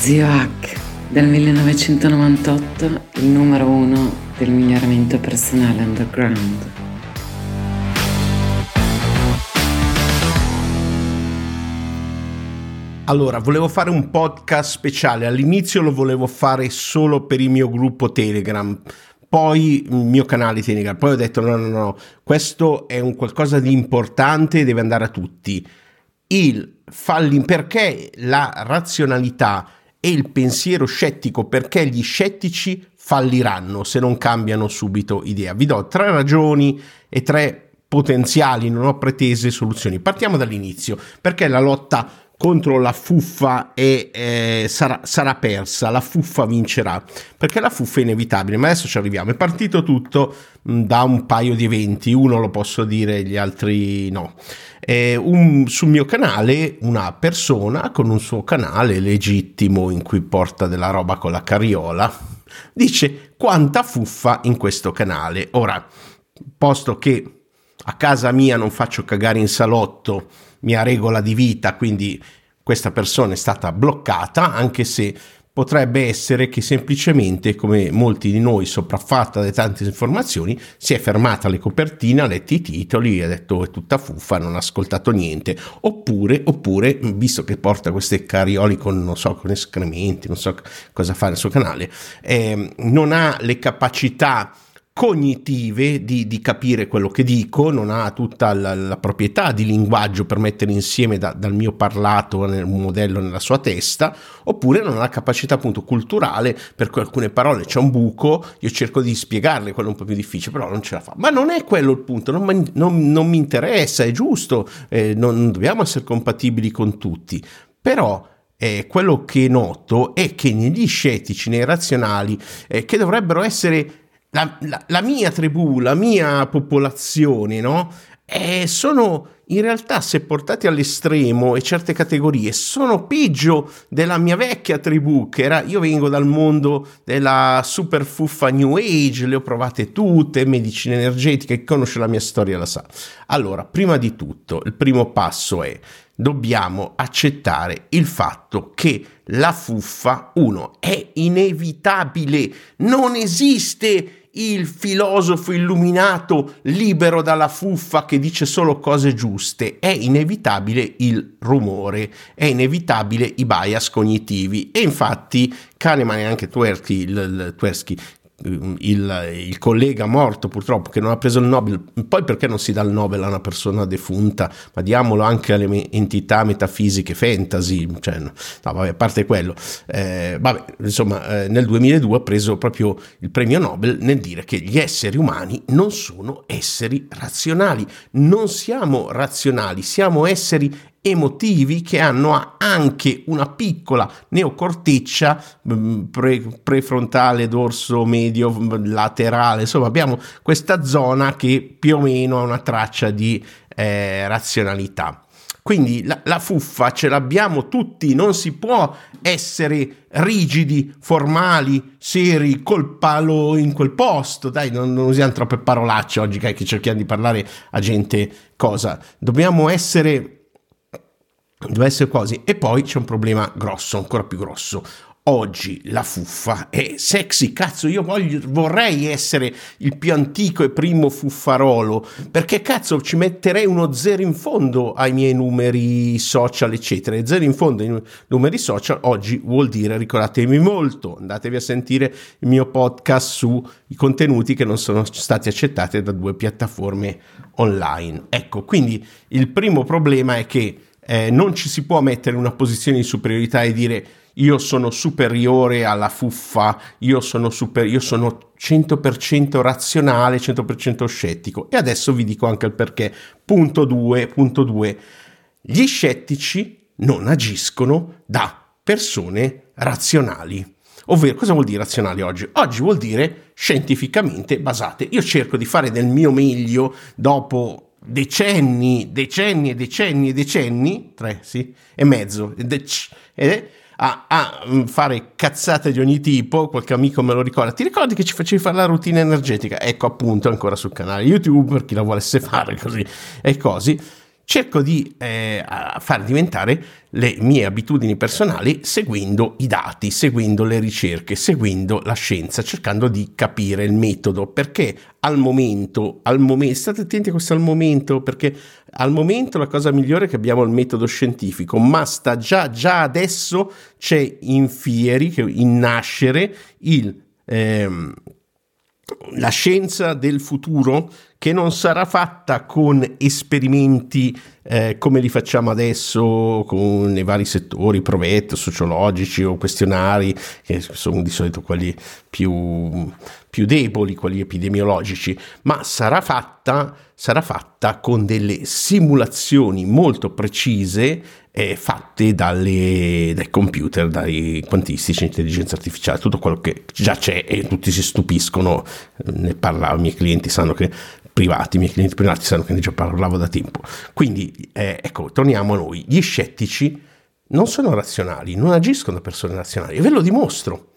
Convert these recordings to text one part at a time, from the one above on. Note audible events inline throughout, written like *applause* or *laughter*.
Zio Hack, del 1998, il numero uno del miglioramento personale underground. Allora, volevo fare un podcast speciale. All'inizio lo volevo fare solo per il mio gruppo Telegram, poi il mio canale Telegram. Poi ho detto: no, no, no, questo è un qualcosa di importante, deve andare a tutti. Il falli perché la razionalità e il pensiero scettico perché gli scettici falliranno se non cambiano subito idea. Vi do tre ragioni e tre potenziali, non ho pretese soluzioni. Partiamo dall'inizio, perché la lotta contro la fuffa è, eh, sarà, sarà, persa, la fuffa vincerà, perché la fuffa è inevitabile, ma adesso ci arriviamo. È partito tutto mh, da un paio di eventi, uno lo posso dire, gli altri no. Eh, un, sul mio canale una persona con un suo canale legittimo in cui porta della roba con la carriola dice quanta fuffa in questo canale. Ora, posto che a casa mia non faccio cagare in salotto, mia regola di vita, quindi questa persona è stata bloccata, anche se potrebbe essere che semplicemente, come molti di noi, sopraffatta da tante informazioni, si è fermata alle copertine, ha letto i titoli ha detto è tutta fuffa, non ha ascoltato niente. Oppure, oppure, visto che porta queste carioli con, non so, con escrementi, non so cosa fa nel suo canale, eh, non ha le capacità cognitive di, di, capire quello che dico, non ha tutta la, la proprietà di linguaggio per mettere insieme da, dal mio parlato un modello nella sua testa, oppure non ha capacità appunto culturale per cui alcune parole c'è un buco, io cerco di spiegarle, quello è un po' più difficile, però non ce la fa. Ma non è quello il punto, non, non, non mi interessa, è giusto, eh, non dobbiamo essere compatibili con tutti, però eh, quello che noto è che negli scettici, nei razionali, eh, che dovrebbero essere la, la, la mia tribù, la mia popolazione, no? Eh, sono in realtà, se portati all'estremo e certe categorie, sono peggio della mia vecchia tribù, che era, io vengo dal mondo della super fuffa New Age, le ho provate tutte, medicina energetica, chi conosce la mia storia la sa. Allora, prima di tutto, il primo passo è, dobbiamo accettare il fatto che la fuffa, uno, è inevitabile, non esiste il filosofo illuminato libero dalla fuffa che dice solo cose giuste, è inevitabile il rumore, è inevitabile i bias cognitivi. E infatti Kahneman e anche Tversky, il, il, collega morto purtroppo che non ha preso il Nobel, poi perché non si dà il Nobel a una persona defunta, ma diamolo anche alle entità metafisiche fantasy, cioè, no, vabbè, a parte quello, eh, vabbè, insomma, eh, nel 2002 ha preso proprio il premio Nobel nel dire che gli esseri umani non sono esseri razionali, non siamo razionali, siamo esseri emotivi che hanno anche una piccola neocorteccia mm, pre, prefrontale, dorso, medio, laterale, insomma abbiamo questa zona che più o meno ha una traccia di eh, razionalità. Quindi la, la, fuffa ce l'abbiamo tutti, non si può essere rigidi, formali, seri, col palo in quel posto. Dai, non, non usiamo troppe parolacce oggi che cerchiamo di parlare a gente cosa. Dobbiamo essere deve essere così. E poi c'è un problema grosso, ancora più grosso. Oggi la fuffa è sexy, cazzo, io voglio, vorrei essere il più antico e primo fuffarolo, perché cazzo ci metterei uno zero in fondo ai miei numeri social, eccetera. Zero in fondo ai numeri social oggi vuol dire, ricordatevi molto, andatevi a sentire il mio podcast sui contenuti che non sono stati accettati da due piattaforme online. Ecco, quindi il primo problema è che eh, non ci si può mettere in una posizione di superiorità e dire io sono superiore alla fuffa, io sono, super, io sono 100% razionale, 100% scettico. E adesso vi dico anche il perché. Punto 2, punto 2. Gli scettici non agiscono da persone razionali. Ovvero, cosa vuol dire razionali oggi? Oggi vuol dire scientificamente basate. Io cerco di fare del mio meglio dopo decenni, decenni e decenni e decenni, tre, sì, e mezzo, ed a, a, mm, fare cazzate di ogni tipo, qualche amico me lo ricorda, ti ricordi che ci facevi fare la routine energetica? Ecco appunto ancora sul canale YouTube per chi la volesse fare così e così. Cerco di eh, far diventare le mie abitudini personali seguendo i dati, seguendo le ricerche, seguendo la scienza, cercando di capire il metodo, perché al momento, al momento, state attenti a questo al momento, perché al momento la cosa migliore è che abbiamo il metodo scientifico, ma sta già, già adesso c'è in fieri, in nascere, il... Ehm, la scienza del futuro che non sarà fatta con esperimenti eh, come li facciamo adesso con i vari settori, provetto, sociologici o questionari, che sono di solito quelli più, più deboli, quelli epidemiologici, ma sarà fatta, sarà fatta con delle simulazioni molto precise eh, fatte dalle, dai computer, dai quantistici, intelligenza artificiale, tutto quello che già c'è e tutti si stupiscono, ne parlavo, i miei clienti sanno che privati, i miei clienti privati sanno che ne già parlavo da tempo. Quindi, eh, ecco, torniamo a noi. Gli scettici non sono razionali, non agiscono da persone razionali, e ve lo dimostro.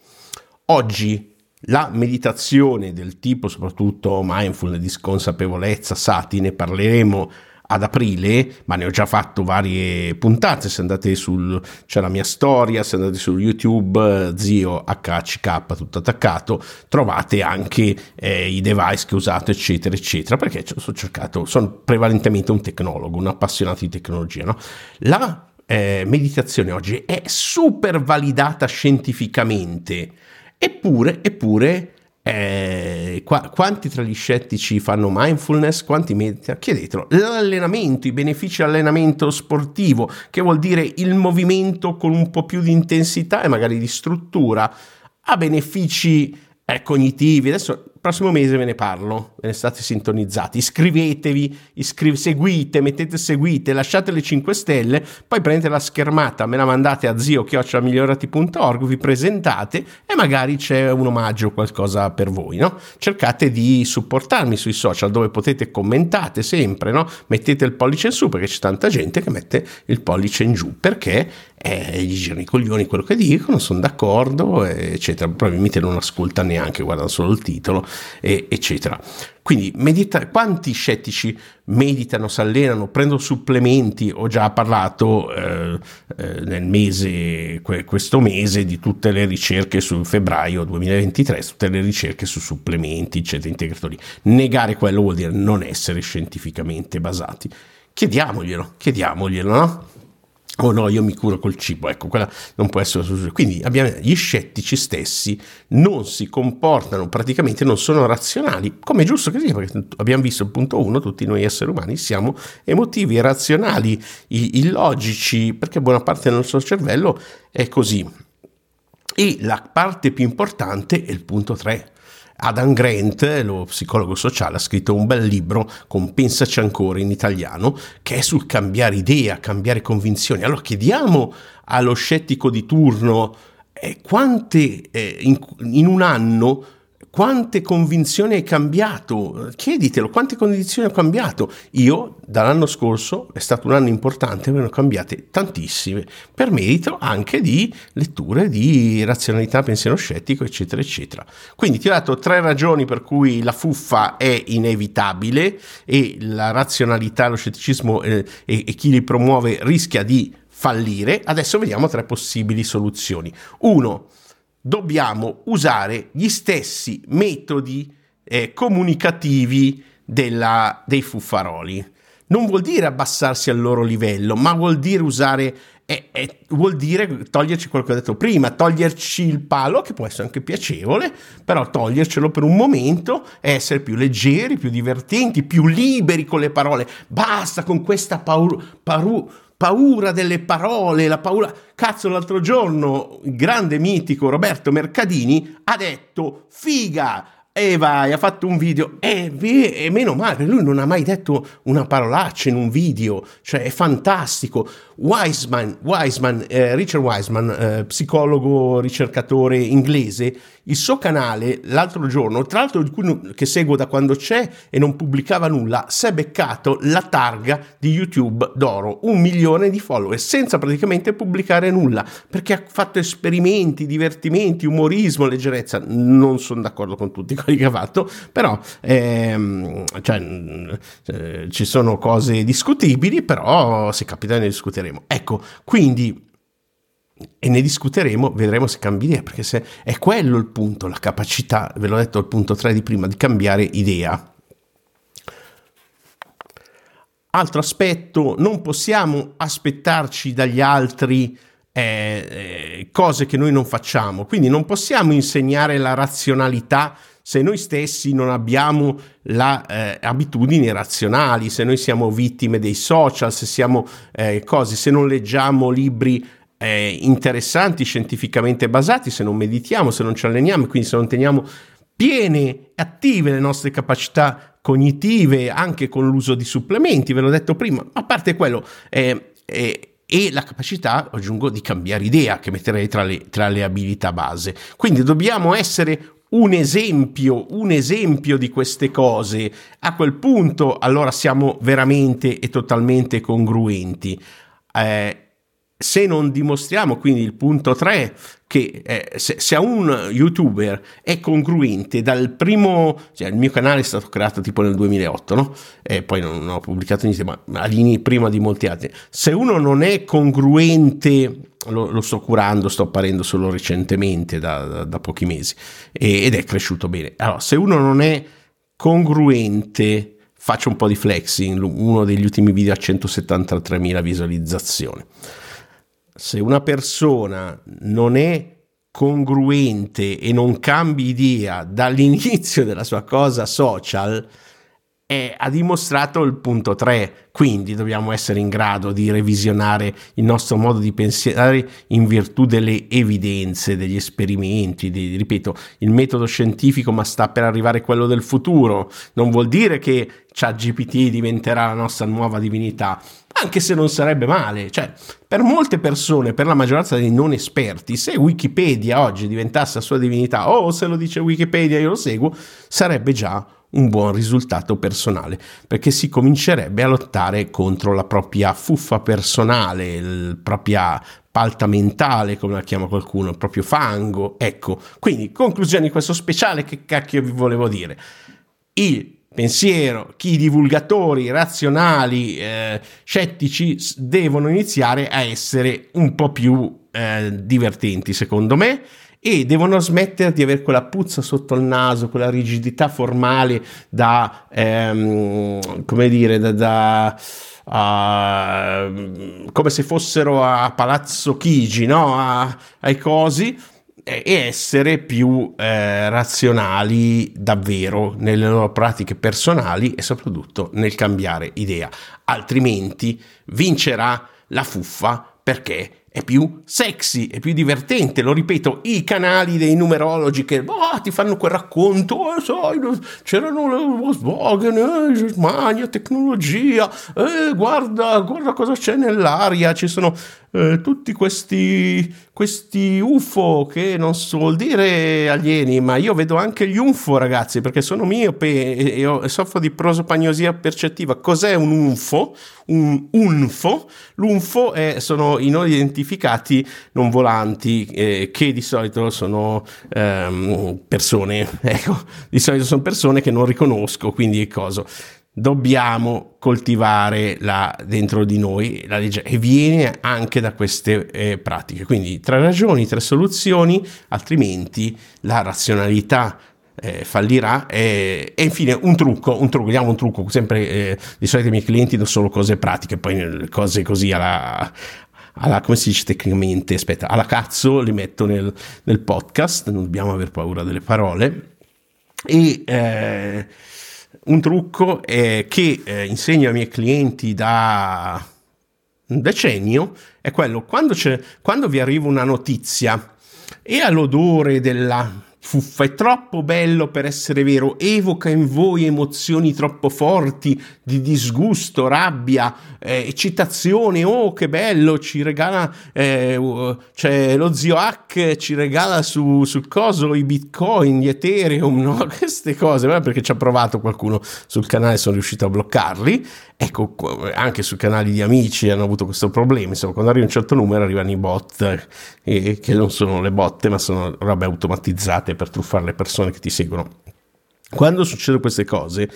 Oggi la meditazione del tipo, soprattutto mindfulness, di consapevolezza, sati, ne parleremo ad aprile, ma ne ho già fatto varie puntate, se andate sul, c'è la mia storia, se andate su YouTube, zio HCK tutto attaccato, trovate anche eh, i device che ho usato, eccetera, eccetera, perché sono cercato, sono prevalentemente un tecnologo, un appassionato di tecnologia, no? La eh, meditazione oggi è super validata scientificamente, eppure, eppure eh, qua, quanti tra gli scettici fanno mindfulness? Quanti meditano? Chiedetelo. L'allenamento, i benefici dell'allenamento sportivo, che vuol dire il movimento con un po' più di intensità e magari di struttura, ha benefici eh, cognitivi. Adesso prossimo mese ve ne parlo, ve ne state sintonizzati, iscrivetevi, iscri- seguite, mettete seguite, lasciate le 5 stelle, poi prendete la schermata, me la mandate a zio-migliorati.org, vi presentate e magari c'è un omaggio o qualcosa per voi, no? Cercate di supportarmi sui social dove potete commentate sempre, no? Mettete il pollice in su perché c'è tanta gente che mette il pollice in giù perché eh, gli girano i coglioni quello che dicono, sono d'accordo, eccetera. Probabilmente non ascolta neanche, guardano solo il titolo, e, eccetera. Quindi medita- quanti scettici meditano, si allenano, prendono supplementi? Ho già parlato eh, eh, nel mese, que- questo mese, di tutte le ricerche su febbraio 2023, tutte le ricerche su supplementi, eccetera, integratori. Negare quello vuol dire non essere scientificamente basati. Chiediamoglielo, chiediamoglielo, no? Oh no, io mi curo col cibo, ecco, quella non può essere una Quindi abbiamo, gli scettici stessi non si comportano, praticamente non sono razionali, come è giusto che sia, perché abbiamo visto il punto uno, tutti noi esseri umani siamo emotivi, razionali, illogici, perché buona parte del nostro cervello è così. E la parte più importante è il punto 3, Adam Grant, lo psicologo sociale, ha scritto un bel libro con Pensaci ancora in italiano, che è sul cambiare idea, cambiare convinzioni. Allora chiediamo allo scettico di turno eh, quante eh, in, in un anno quante convinzioni hai cambiato? Chieditelo, quante convinzioni ho cambiato? Io dall'anno scorso è stato un anno importante, me ne ho cambiate tantissime, per merito anche di letture di razionalità, pensiero scettico, eccetera, eccetera. Quindi ti ho dato tre ragioni per cui la fuffa è inevitabile e la razionalità, lo scetticismo eh, e, e chi li promuove rischia di fallire. Adesso vediamo tre possibili soluzioni. Uno, dobbiamo usare gli stessi metodi eh, comunicativi della, dei fuffaroli. Non vuol dire abbassarsi al loro livello, ma vuol dire usare, eh, eh, vuol dire toglierci quello che ho detto prima, toglierci il palo, che può essere anche piacevole, però togliercelo per un momento e essere più leggeri, più divertenti, più liberi con le parole. Basta con questa paura. Paru- paura delle parole, la paura... Cazzo, l'altro giorno il grande mitico Roberto Mercadini ha detto figa, e vai, ha fatto un video. E, e, meno male, lui non ha mai detto una parolaccia in un video, cioè è fantastico. Wiseman, Wiseman eh, Richard Wiseman, eh, psicologo, ricercatore inglese, il suo canale l'altro giorno, tra l'altro che seguo da quando c'è e non pubblicava nulla, si è beccato la targa di YouTube d'oro, un milione di follower, senza praticamente pubblicare nulla, perché ha fatto esperimenti, divertimenti, umorismo, leggerezza. Non sono d'accordo con tutti che ha fatto, però ehm, cioè, eh, ci sono cose discutibili, però se capita ne discuteremo. Ecco, quindi e ne discuteremo, vedremo se cambia idea, perché se è quello il punto, la capacità, ve l'ho detto al punto 3 di prima, di cambiare idea. Altro aspetto, non possiamo aspettarci dagli altri eh, eh, cose che noi non facciamo, quindi non possiamo insegnare la razionalità se noi stessi non abbiamo le eh, abitudini razionali, se noi siamo vittime dei social, se siamo eh, cose, se non leggiamo libri eh, interessanti, scientificamente basati, se non meditiamo, se non ci alleniamo, quindi se non teniamo piene e attive le nostre capacità cognitive anche con l'uso di supplementi, ve l'ho detto prima, a parte quello, eh, eh, e la capacità, aggiungo, di cambiare idea che metterei tra le, tra le abilità base. Quindi dobbiamo essere un esempio, un esempio di queste cose. A quel punto allora siamo veramente e totalmente congruenti. Eh, se non dimostriamo, quindi il punto 3, che eh, se, se, un youtuber è congruente dal primo, cioè il mio canale è stato creato tipo nel 2008, no? E poi non, non ho pubblicato niente, ma all'inizio prima di molti altri. Se uno non è congruente, lo, lo sto curando, sto apparendo solo recentemente, da, da, da pochi mesi, e, ed è cresciuto bene. Allora, se uno non è congruente, faccio un po' di flexing, uno degli ultimi video ha 173.000 visualizzazioni se una persona non è congruente e non cambia idea dall'inizio della sua cosa social, eh, ha dimostrato il punto 3, quindi dobbiamo essere in grado di revisionare il nostro modo di pensare in virtù delle evidenze, degli esperimenti, di, ripeto, il metodo scientifico ma sta per arrivare quello del futuro, non vuol dire che ChatGPT diventerà la nostra nuova divinità, anche se non sarebbe male, cioè per molte persone, per la maggioranza dei non esperti, se Wikipedia oggi diventasse la sua divinità o se lo dice Wikipedia io lo seguo, sarebbe già un buon risultato personale, perché si comincerebbe a lottare contro la propria fuffa personale, la propria palta mentale, come la chiama qualcuno, il proprio fango. Ecco, quindi conclusione di questo speciale, che cacchio vi volevo dire? Il pensiero, chi divulgatori razionali, eh, scettici devono iniziare a essere un po' più eh, divertenti, secondo me e devono smettere di avere quella puzza sotto il naso, quella rigidità formale da, ehm, come dire, da, da uh, come se fossero a Palazzo Chigi, no? A, ai cosi, e essere più eh, razionali davvero nelle loro pratiche personali e soprattutto nel cambiare idea. Altrimenti vincerà la fuffa perché è più sexy, è più divertente. Lo ripeto, i canali dei numerologi che oh, ti fanno quel racconto, eh, sai, c'erano le Volkswagen, eh, Germania, tecnologia, eh, guarda, guarda cosa c'è nell'aria, ci sono eh, tutti questi, questi UFO che non so vuol dire alieni, ma io vedo anche gli UFO, ragazzi, perché sono miope e, e, e soffro di prosopagnosia percettiva. Cos'è un UFO? Un UNFO? L'UNFO è, sono i non identificati non volanti, eh, che di solito sono ehm, persone, *laughs* ecco, di solito sono persone che non riconosco, quindi cosa? Dobbiamo coltivare la, dentro di noi la legge e viene anche da queste eh, pratiche. Quindi tre ragioni, tre soluzioni, altrimenti la razionalità eh, fallirà e, e, infine un trucco, un trucco, diamo un trucco, sempre eh, di solito i miei clienti danno solo cose pratiche, poi cose così alla, alla, come si dice tecnicamente, aspetta, alla cazzo li metto nel, nel podcast, non dobbiamo aver paura delle parole e eh, un trucco eh, che eh, insegno ai miei clienti da un decennio è quello quando, quando vi arriva una notizia e all'odore della fuffa, è troppo bello per essere vero, evoca in voi emozioni troppo forti di disgusto, rabbia, eh, eccitazione, oh che bello, ci regala, eh, cioè lo zio Hack ci regala su, sul coso i bitcoin, gli ethereum, no? *laughs* queste cose, perché ci ha provato qualcuno sul canale, sono riuscito a bloccarli, ecco, anche sui canali di amici hanno avuto questo problema, insomma, quando arriva un certo numero arrivano i bot, eh, che non sono le botte, ma sono robe automatizzate per truffare le persone che ti seguono. Quando succedono queste cose,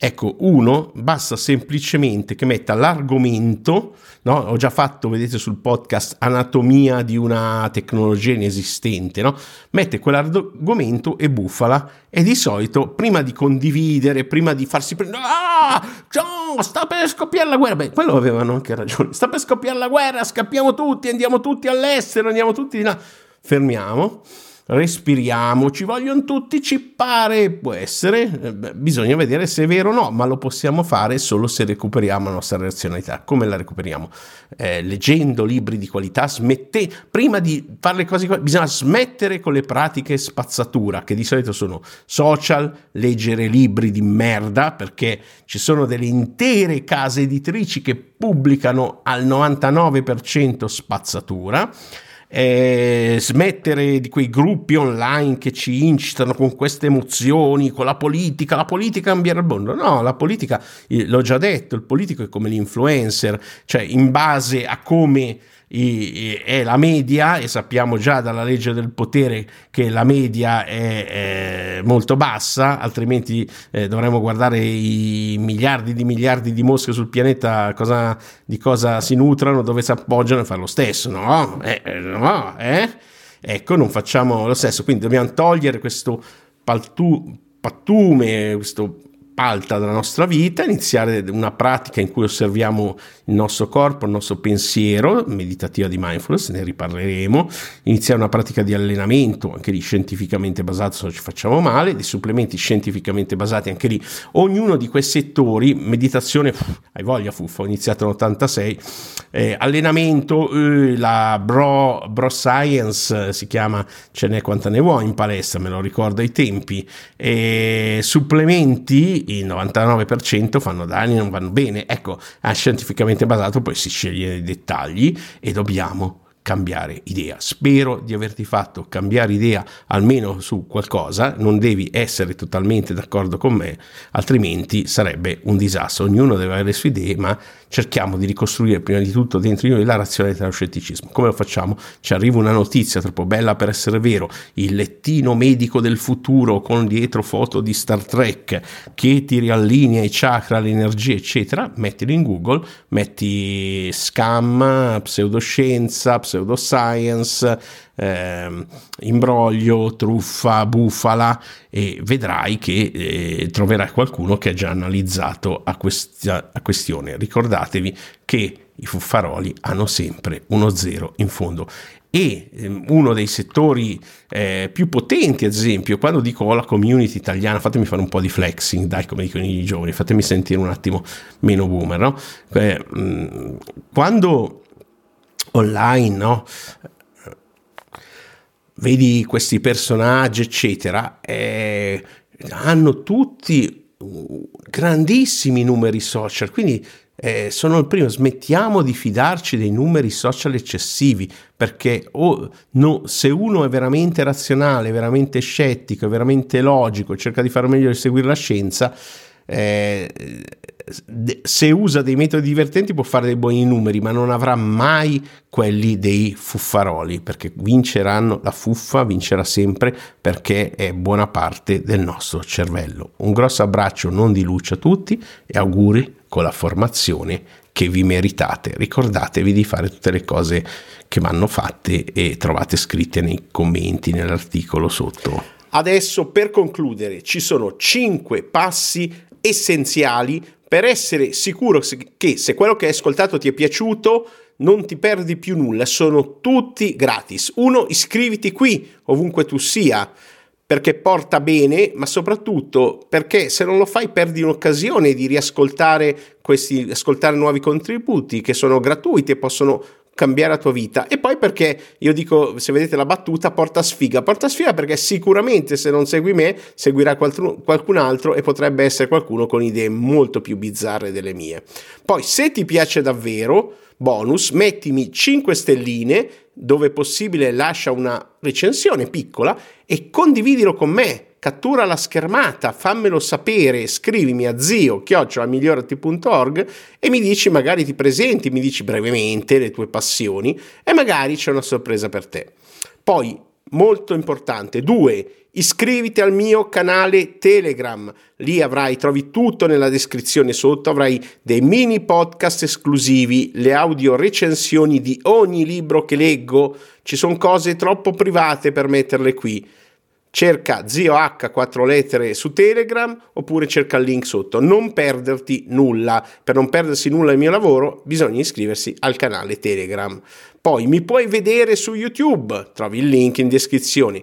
Ecco, uno basta semplicemente che metta l'argomento, no? ho già fatto, vedete sul podcast, anatomia di una tecnologia inesistente, no? mette quell'argomento e bufala e di solito prima di condividere, prima di farsi prendere, ah, no, sta per scoppiare la guerra, beh, quello avevano anche ragione, sta per scoppiare la guerra, scappiamo tutti, andiamo tutti all'estero, andiamo tutti di là, fermiamo respiriamo, ci vogliono tutti cippare, può essere, eh, bisogna vedere se è vero o no, ma lo possiamo fare solo se recuperiamo la nostra razionalità. Come la recuperiamo? Eh, leggendo libri di qualità, smette, prima di fare le cose, bisogna smettere con le pratiche spazzatura, che di solito sono social, leggere libri di merda, perché ci sono delle intere case editrici che pubblicano al 99% spazzatura eh, smettere di quei gruppi online che ci incitano con queste emozioni, con la politica, la politica cambierà il mondo. No, la politica, l'ho già detto, il politico è come l'influencer, cioè in base a come è la media e sappiamo già dalla legge del potere che la media è, è molto bassa, altrimenti eh, dovremmo guardare i miliardi di miliardi di mosche sul pianeta cosa, di cosa si nutrano, dove si appoggiano e fare lo stesso, no? Eh, eh, no, eh? Ecco, non facciamo lo stesso, quindi dobbiamo togliere questo paltu, pattume, questo alta della nostra vita, iniziare una pratica in cui osserviamo il nostro corpo, il nostro pensiero, meditativa di mindfulness, ne riparleremo, iniziare una pratica di allenamento, anche lì scientificamente basato se non ci facciamo male, di supplementi scientificamente basati, anche lì. Ognuno di quei settori, meditazione, hai voglia fuffa, ho iniziato nell'86, eh, allenamento, eh, la bro, bro Science si chiama, ce n'è quanta ne vuoi in palestra, me lo ricordo ai tempi, eh, supplementi il 99% fanno danni, non vanno bene. Ecco, è scientificamente basato, poi si sceglie i dettagli e dobbiamo cambiare idea. Spero di averti fatto cambiare idea almeno su qualcosa, non devi essere totalmente d'accordo con me, altrimenti sarebbe un disastro. Ognuno deve avere le sue idee, ma cerchiamo di ricostruire prima di tutto dentro di noi la razionalità dello scetticismo. Come lo facciamo? Ci arriva una notizia troppo bella per essere vero, il lettino medico del futuro con dietro foto di Star Trek che ti riallinea i chakra, l'energia, eccetera, mettilo in Google, metti scam, pseudoscienza, pseudoscience, eh, imbroglio, truffa, bufala e vedrai che eh, troverai qualcuno che ha già analizzato a questa a questione. Ricordatevi che i fuffaroli hanno sempre uno zero in fondo e ehm, uno dei settori eh, più potenti, ad esempio, quando dico la community italiana, fatemi fare un po' di flexing, dai, come dicono i giovani, fatemi sentire un attimo meno boomer, no? Eh, quando online, no? vedi questi personaggi, eccetera, eh, hanno tutti grandissimi numeri social, quindi eh, sono il primo, smettiamo di fidarci dei numeri social eccessivi, perché oh, no, se uno è veramente razionale, veramente scettico, veramente logico, cerca di fare meglio di seguire la scienza, eh, se usa dei metodi divertenti può fare dei buoni numeri, ma non avrà mai quelli dei fuffaroli, perché vinceranno, la fuffa vincerà sempre perché è buona parte del nostro cervello. Un grosso abbraccio non di luce a tutti e auguri con la formazione che vi meritate. Ricordatevi di fare tutte le cose che vanno fatte e trovate scritte nei commenti, nell'articolo sotto. Adesso per concludere ci sono 5 passi essenziali per essere sicuro che se quello che hai ascoltato ti è piaciuto non ti perdi più nulla, sono tutti gratis. Uno, iscriviti qui ovunque tu sia perché porta bene, ma soprattutto perché se non lo fai perdi un'occasione di riascoltare questi, ascoltare nuovi contributi che sono gratuiti e possono cambiare la tua vita. E poi perché io dico, se vedete la battuta, porta sfiga. Porta sfiga perché sicuramente se non segui me, seguirà qualcun altro e potrebbe essere qualcuno con idee molto più bizzarre delle mie. Poi, se ti piace davvero, bonus, mettimi 5 stelline, dove possibile lascia una recensione piccola e condividilo con me cattura la schermata, fammelo sapere, scrivimi a zio chiocciolamigliorati.org e mi dici, magari ti presenti, mi dici brevemente le tue passioni e magari c'è una sorpresa per te. Poi molto importante. Due, iscriviti al mio canale Telegram. Lì avrai, trovi tutto nella descrizione sotto, avrai dei mini podcast esclusivi, le audio recensioni di ogni libro che leggo. Ci sono cose troppo private per metterle qui cerca zio H 4 lettere su Telegram oppure cerca il link sotto. Non perderti nulla. Per non perdersi nulla del mio lavoro bisogna iscriversi al canale Telegram. Poi mi puoi vedere su YouTube, trovi il link in descrizione.